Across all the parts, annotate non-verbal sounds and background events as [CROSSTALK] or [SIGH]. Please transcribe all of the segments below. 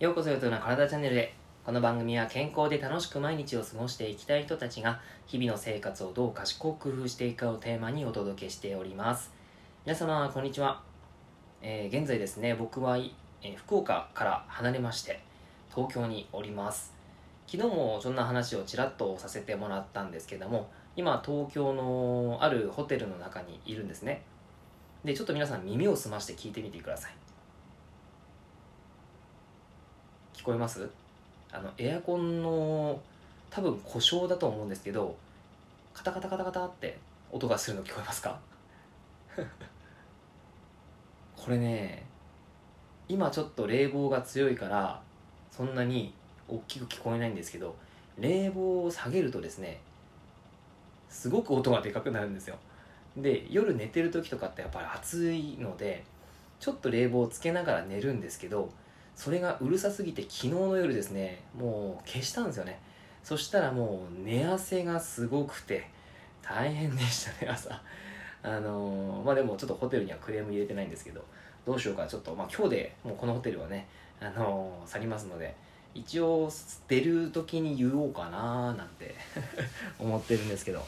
ようこそよとな体チャンネルへ。この番組は健康で楽しく毎日を過ごしていきたい人たちが日々の生活をどう賢く工夫していくかをテーマにお届けしております。皆様こんにちは、えー、現在ですね僕は、えー、福岡から離れまして東京におります。昨日もそんな話をちらっとさせてもらったんですけども今東京のあるホテルの中にいるんですね。でちょっと皆さん耳を澄まして聞いてみてください。聞こえます？あのエアコンの多分故障だと思うんですけどカタカタカタカタって音がするの聞こえますか？[LAUGHS] これね今ちょっと冷房が強いからそんなに大きく聞こえないんですけど冷房を下げるとですねすごく音がでかくなるんですよ。で夜寝てる時とかってやっぱり暑いのでちょっと冷房をつけながら寝るんですけどそれがうるさすぎて昨日の夜ですねもう消したんですよね。そしたらもう寝汗がすごくて大変でしたね朝。あのー、まあでもちょっとホテルにはクレーム入れてないんですけどどうしようかちょっとまあ今日でもうこのホテルはねあのー、去りますので一応出る時に言おうかななんて [LAUGHS] 思ってるんですけど。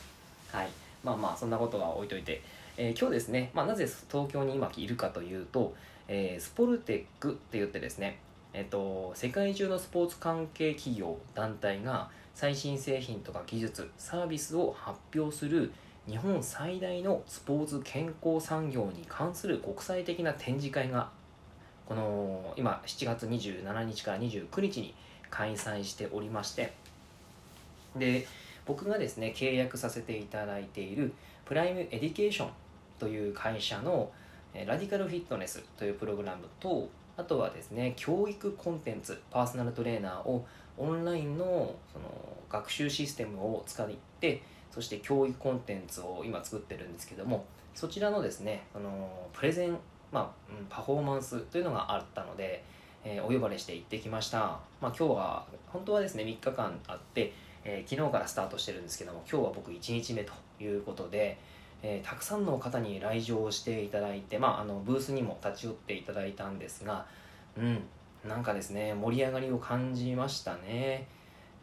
はい。まあまあそんなことは置いといて、えー、今日ですね、まあ、なぜ東京に今いるかというと、えー、スポルテックって言ってですね、えっと、世界中のスポーツ関係企業団体が最新製品とか技術サービスを発表する日本最大のスポーツ健康産業に関する国際的な展示会がこの今7月27日から29日に開催しておりまして。で僕がですね契約させていただいているプライムエデュケーションという会社のラディカルフィットネスというプログラムとあとはですね教育コンテンツパーソナルトレーナーをオンラインのその学習システムを使ってそして教育コンテンツを今作ってるんですけどもそちらのですねそのプレゼン、まあ、パフォーマンスというのがあったので、えー、お呼ばれして行ってきました、まあ、今日は本当はですね3日間あって、えー、昨日からスタートしてるんですけども今日は僕1日目ということで、えー、たくさんの方に来場していただいて、まあ、あのブースにも立ち寄っていただいたんですが、うん、なんかですね、盛り上がりを感じましたね。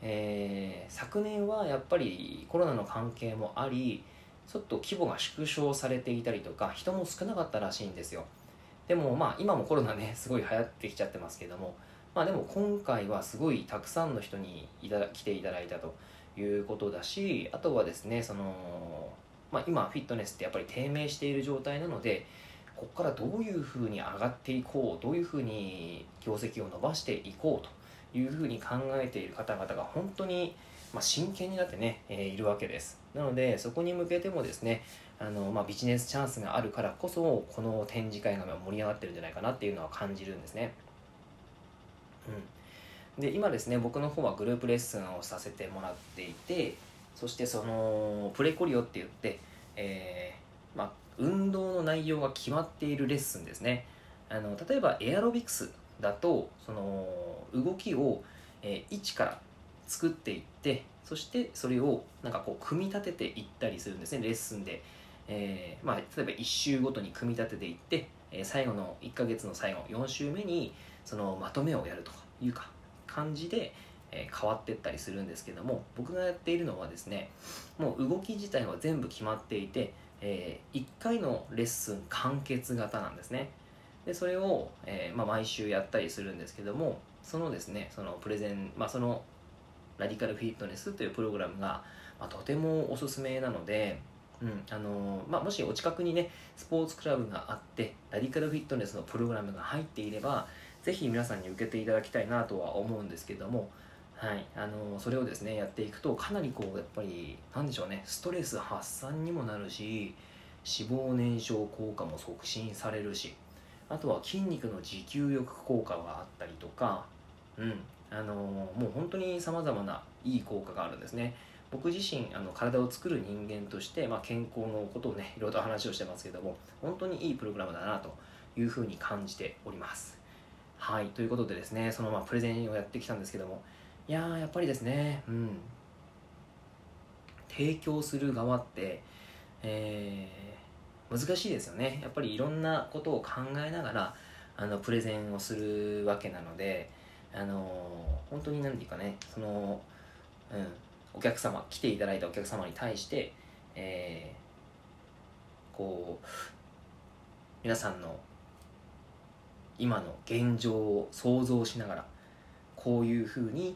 えー、昨年はやっぱりコロナの関係もあり、ちょっと規模が縮小されていたりとか、人も少なかったらしいんですよ。でもまあ今もコロナね、すごい流行ってきちゃってますけども、まあでも今回はすごいたくさんの人にいた来ていただいたということだし、あとはですね、そのまあ、今フィットネスってやっぱり低迷している状態なのでここからどういうふうに上がっていこうどういうふうに業績を伸ばしていこうというふうに考えている方々が本当に、まあ、真剣になってね、えー、いるわけです。なのでそこに向けてもですねあの、まあ、ビジネスチャンスがあるからこそこの展示会が盛り上がってるんじゃないかなっていうのは感じるんですね。うん。で今ですね僕の方はグループレッスンをさせてもらっていてそしてそのプレコリオって言って、えーまあ、運動の内容が決まっているレッスンですね。あの例えばエアロビクスだとその動きを、えー、一から作っていってそしてそれをなんかこう組み立てていったりするんですねレッスンで、えーまあ、例えば1週ごとに組み立てていって、えー、最後の1ヶ月の最後4週目にそのまとめをやるというか感じで、え変わっていったりするんですけども僕がやっているのはですねもう動き自体は全部決まっていて、え、1回のレッスン完結型なんですね。でそれを、え、まあ、毎週やったりするんですけどもそのですねそのプレゼン、まあ、そのラディカルフィットネスというプログラムが、まあ、とてもおすすめなので、うんあのまあ、もしお近くにねスポーツクラブがあってラディカルフィットネスのプログラムが入っていればぜひ皆さんに受けていただきたいなとは思うんですけどもはい、あのそれをですねやっていくとかなりこうやっぱりなんでしょうねストレス発散にもなるし脂肪燃焼効果も促進されるしあとは筋肉の持久力効果があったりとかうんあのもう本当にさまざまないい効果があるんですね。僕自身あの体を作る人間として、まあ、健康のことをねいろいろと話をしてますけども本当にいいプログラムだなというふうに感じております。はいということでですねそのまあプレゼンをやってきたんですけども。いやーやっぱりですねうん。提供する側ってえー、難しいですよね。やっぱりいろんなことを考えながらあのプレゼンをするわけなのであの本当に何て言うかねその、うん、お客様来ていただいたお客様に対して、えー、こう皆さんの今の現状を想像しながらこういうふうに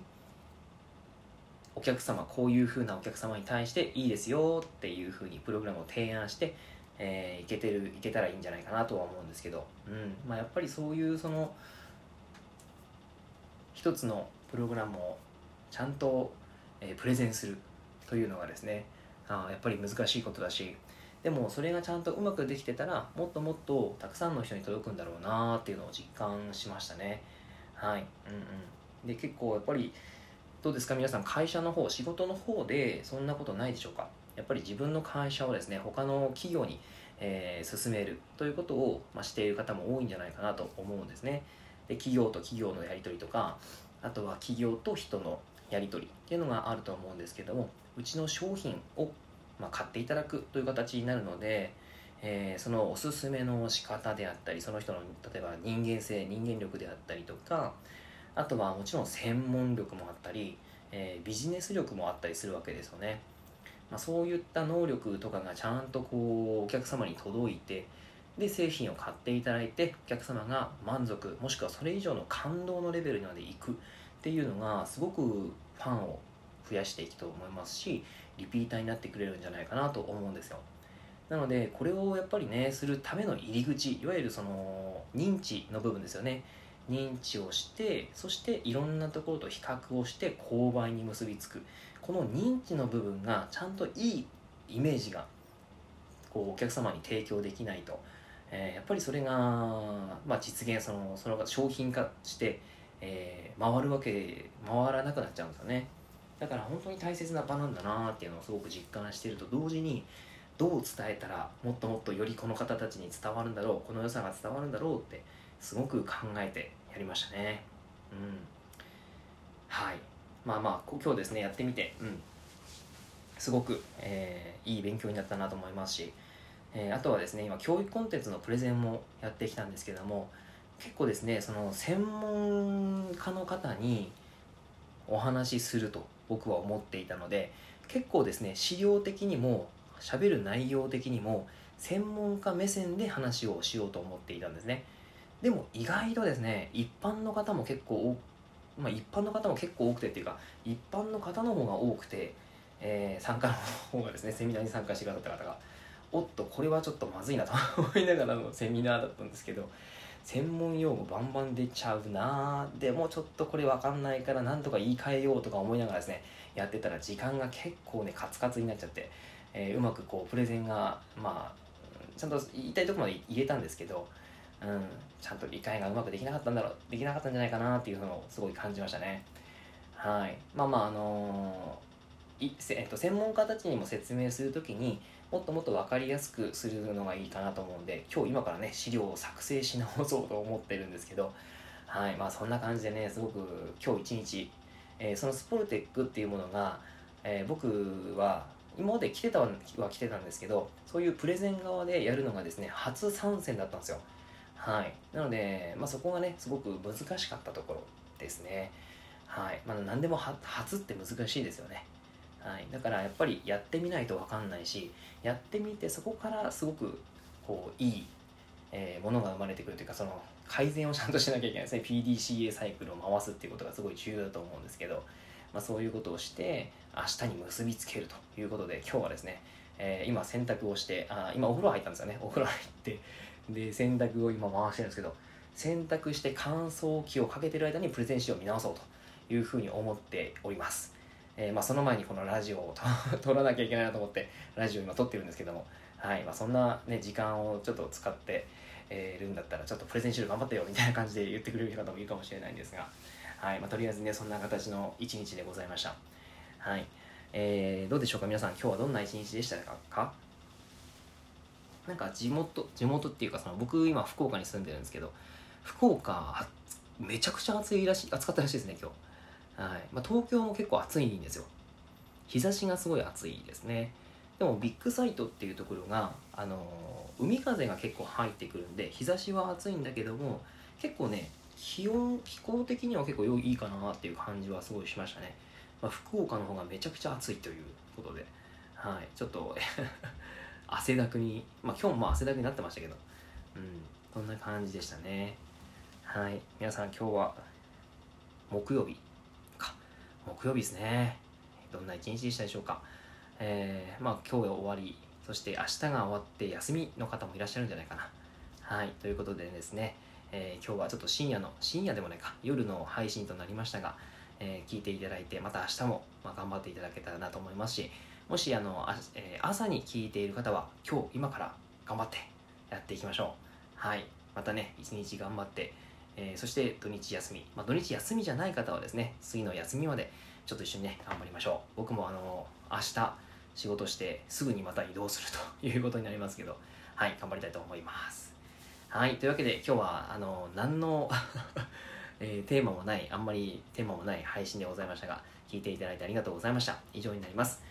お客様こういうふうなお客様に対していいですよっていうふうにプログラムを提案して、えー、いけてるいけたらいいんじゃないかなとは思うんですけど、うん。まあ、やっぱりそういうその一つのプログラムをちゃんと、えー、プレゼンするというのがですねあやっぱり難しいことだしでもそれがちゃんとうまくできてたらもっともっとたくさんの人に届くんだろうなっていうのを実感しましたね。はい。うんうん。で結構やっぱりどうですか？皆さん会社の方仕事の方でそんなことないでしょうか？やっぱり自分の会社をですね他の企業に、えー、進めるということを、まあ、している方も多いんじゃないかなと思うんですね。で企業と企業のやり取りとかあとは企業と人のやり取りっていうのがあると思うんですけどもうちの商品を、まあ、買っていただくという形になるので、えー、そのおすすめの仕方であったりその人の例えば人間性人間力であったりとかあとはもちろん専門力もあったり、えー、ビジネス力もあったりするわけですよね、まあ、そういった能力とかがちゃんとこうお客様に届いてで製品を買っていただいてお客様が満足もしくはそれ以上の感動のレベルにまで行くっていうのがすごくファンを増やしていくと思いますしリピーターになってくれるんじゃないかなと思うんですよ。なのでこれをやっぱりねするための入り口いわゆるその認知の部分ですよね。認知をしてそしていろんなところと比較をして購買に結びつく。この認知の部分がちゃんといいイメージがこうお客様に提供できないと、えー、やっぱりそれが、まあ、実現そのその商品化して、えー、回るわけ回らなくなっちゃうんですよね。だから本当に大切な場なんだなっていうのをすごく実感してると同時にどう伝えたらもっともっとよりこの方たちに伝わるんだろうこの良さが伝わるんだろうってすごく考えてやりましたね。うん。はい。まあまあ今日ですねやってみてうん。すごく、えー、いい勉強になったなと思いますし、えー、あとはですね今教育コンテンツのプレゼンもやってきたんですけども結構ですねその専門家の方にお話しすると僕は思っていたので結構ですね資料的にも喋る内容的にも専門家目線で話をしようと思っていたんですね。でも意外とですね一般の方も結構まあ、一般の方も結構多くてっていうか一般の方の方が多くて、えー、参加の方がですねセミナーに参加してくださった方がおっとこれはちょっとまずいなと思いながらのセミナーだったんですけど専門用語バンバン出ちゃうなでもちょっとこれ分かんないからなんとか言い換えようとか思いながらですねやってたら時間が結構ねカツカツになっちゃって、えー、うまくこうプレゼンがまあちゃんと言いたいとこまで言えたんですけどうん、ちゃんと理解がうまくできなかったんだろうできなかったんじゃないかなっていうのをすごい感じましたね。はい。まあまああのー、いえっと、専門家たちにも説明するときにもっともっと分かりやすくするのがいいかなと思うんで今日今からね資料を作成し直そうと思ってるんですけどはいまあそんな感じでねすごく今日一日、えー、そのスポルテックっていうものが、えー、僕は今まで来てたは来てたんですけどそういうプレゼン側でやるのがですね初参戦だったんですよはい。なので、まあ、そこがね、すごく難しかったところですね。はい。まあ、何でも初って難しいですよね。はい。だからやっぱりやってみないとわかんないし、やってみてそこからすごく、こう、いい、えー、ものが生まれてくるというか、その、改善をちゃんとしなきゃいけないですね。PDCA サイクルを回すっていうことがすごい重要だと思うんですけど、まあ、そういうことをして、明日に結びつけるということで、今日はですね、えー、今洗濯をして、あ今お風呂入ったんですよね。お風呂入って、で洗濯を今回してるんですけど洗濯して乾燥機をかけてる間にプレゼン資料を見直そうというふうに思っております、えー、まあ、その前にこのラジオを [LAUGHS] 撮らなきゃいけないなと思ってラジオ今撮ってるんですけども。はいまあ、そんな、ね、時間をちょっと使って、えー、るんだったらちょっとプレゼン資料頑張ってよみたいな感じで言ってくれる方もいるかもしれないんですが、はいまあ、とりあえずねそんな形の一日でございました。はいえー、どうでしょうか？皆さん今日はどんな一日でしたか？なんか地元地元っていうかその僕今福岡に住んでるんですけど福岡めちゃくちゃ暑いらしい暑かったらしいですね今日。はい。まあ、東京も結構暑いんですよ。日差しがすごい暑いですね。でもビッグサイトっていうところが、あの海風が結構入ってくるんで日差しは暑いんだけども結構ね気温気候的には結構いいかなっていう感じはすごいしましたね、まあ、福岡の方がめちゃくちゃ暑いということで、はい、ちょっと [LAUGHS] 汗だくにまあ今日も汗だくになってましたけど。うん。こんな感じでしたね。はい。皆さん今日は木曜日。木曜日ですね。どんな一日でしたでしょうか。えー、まあ今日が終わりそして明日が終わって休みの方もいらっしゃるんじゃないかな。はいということでですね、えー、今日はちょっと深夜の深夜でもないか夜の配信となりましたが、えー、聞いていただいてまた明日も、まあ、頑張っていただけたらなと思いますしもしあのあ、えー、朝に聞いている方は今日今から頑張ってやっていきましょう。はいまたね一日頑張ってえー、そして土日休み、まあ、土日休みじゃない方はですね次の休みまでちょっと一緒にね頑張りましょう。僕もあの明日仕事してすぐにまた移動するということになりますけどはい頑張りたいと思います。はいというわけで今日はあの何の [LAUGHS] えー、テーマもないあんまりテーマもない配信でございましたが聞いていただいてありがとうございました。以上になります。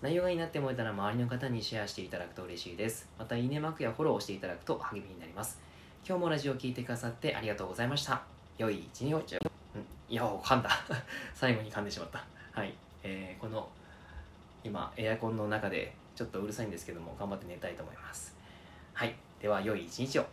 内容がいいなって思えたら周りの方にシェアしていただくと嬉しいです。またいいねマークやフォローをしていただくと励みになります。今日もラジオを聴いてくださってありがとうございました。良い一日を、いや噛んだ。[LAUGHS] 最後に噛んでしまった。はい、えー、この今エアコンの中でちょっとうるさいんですけども頑張って寝たいと思います。はい。では良い一日を。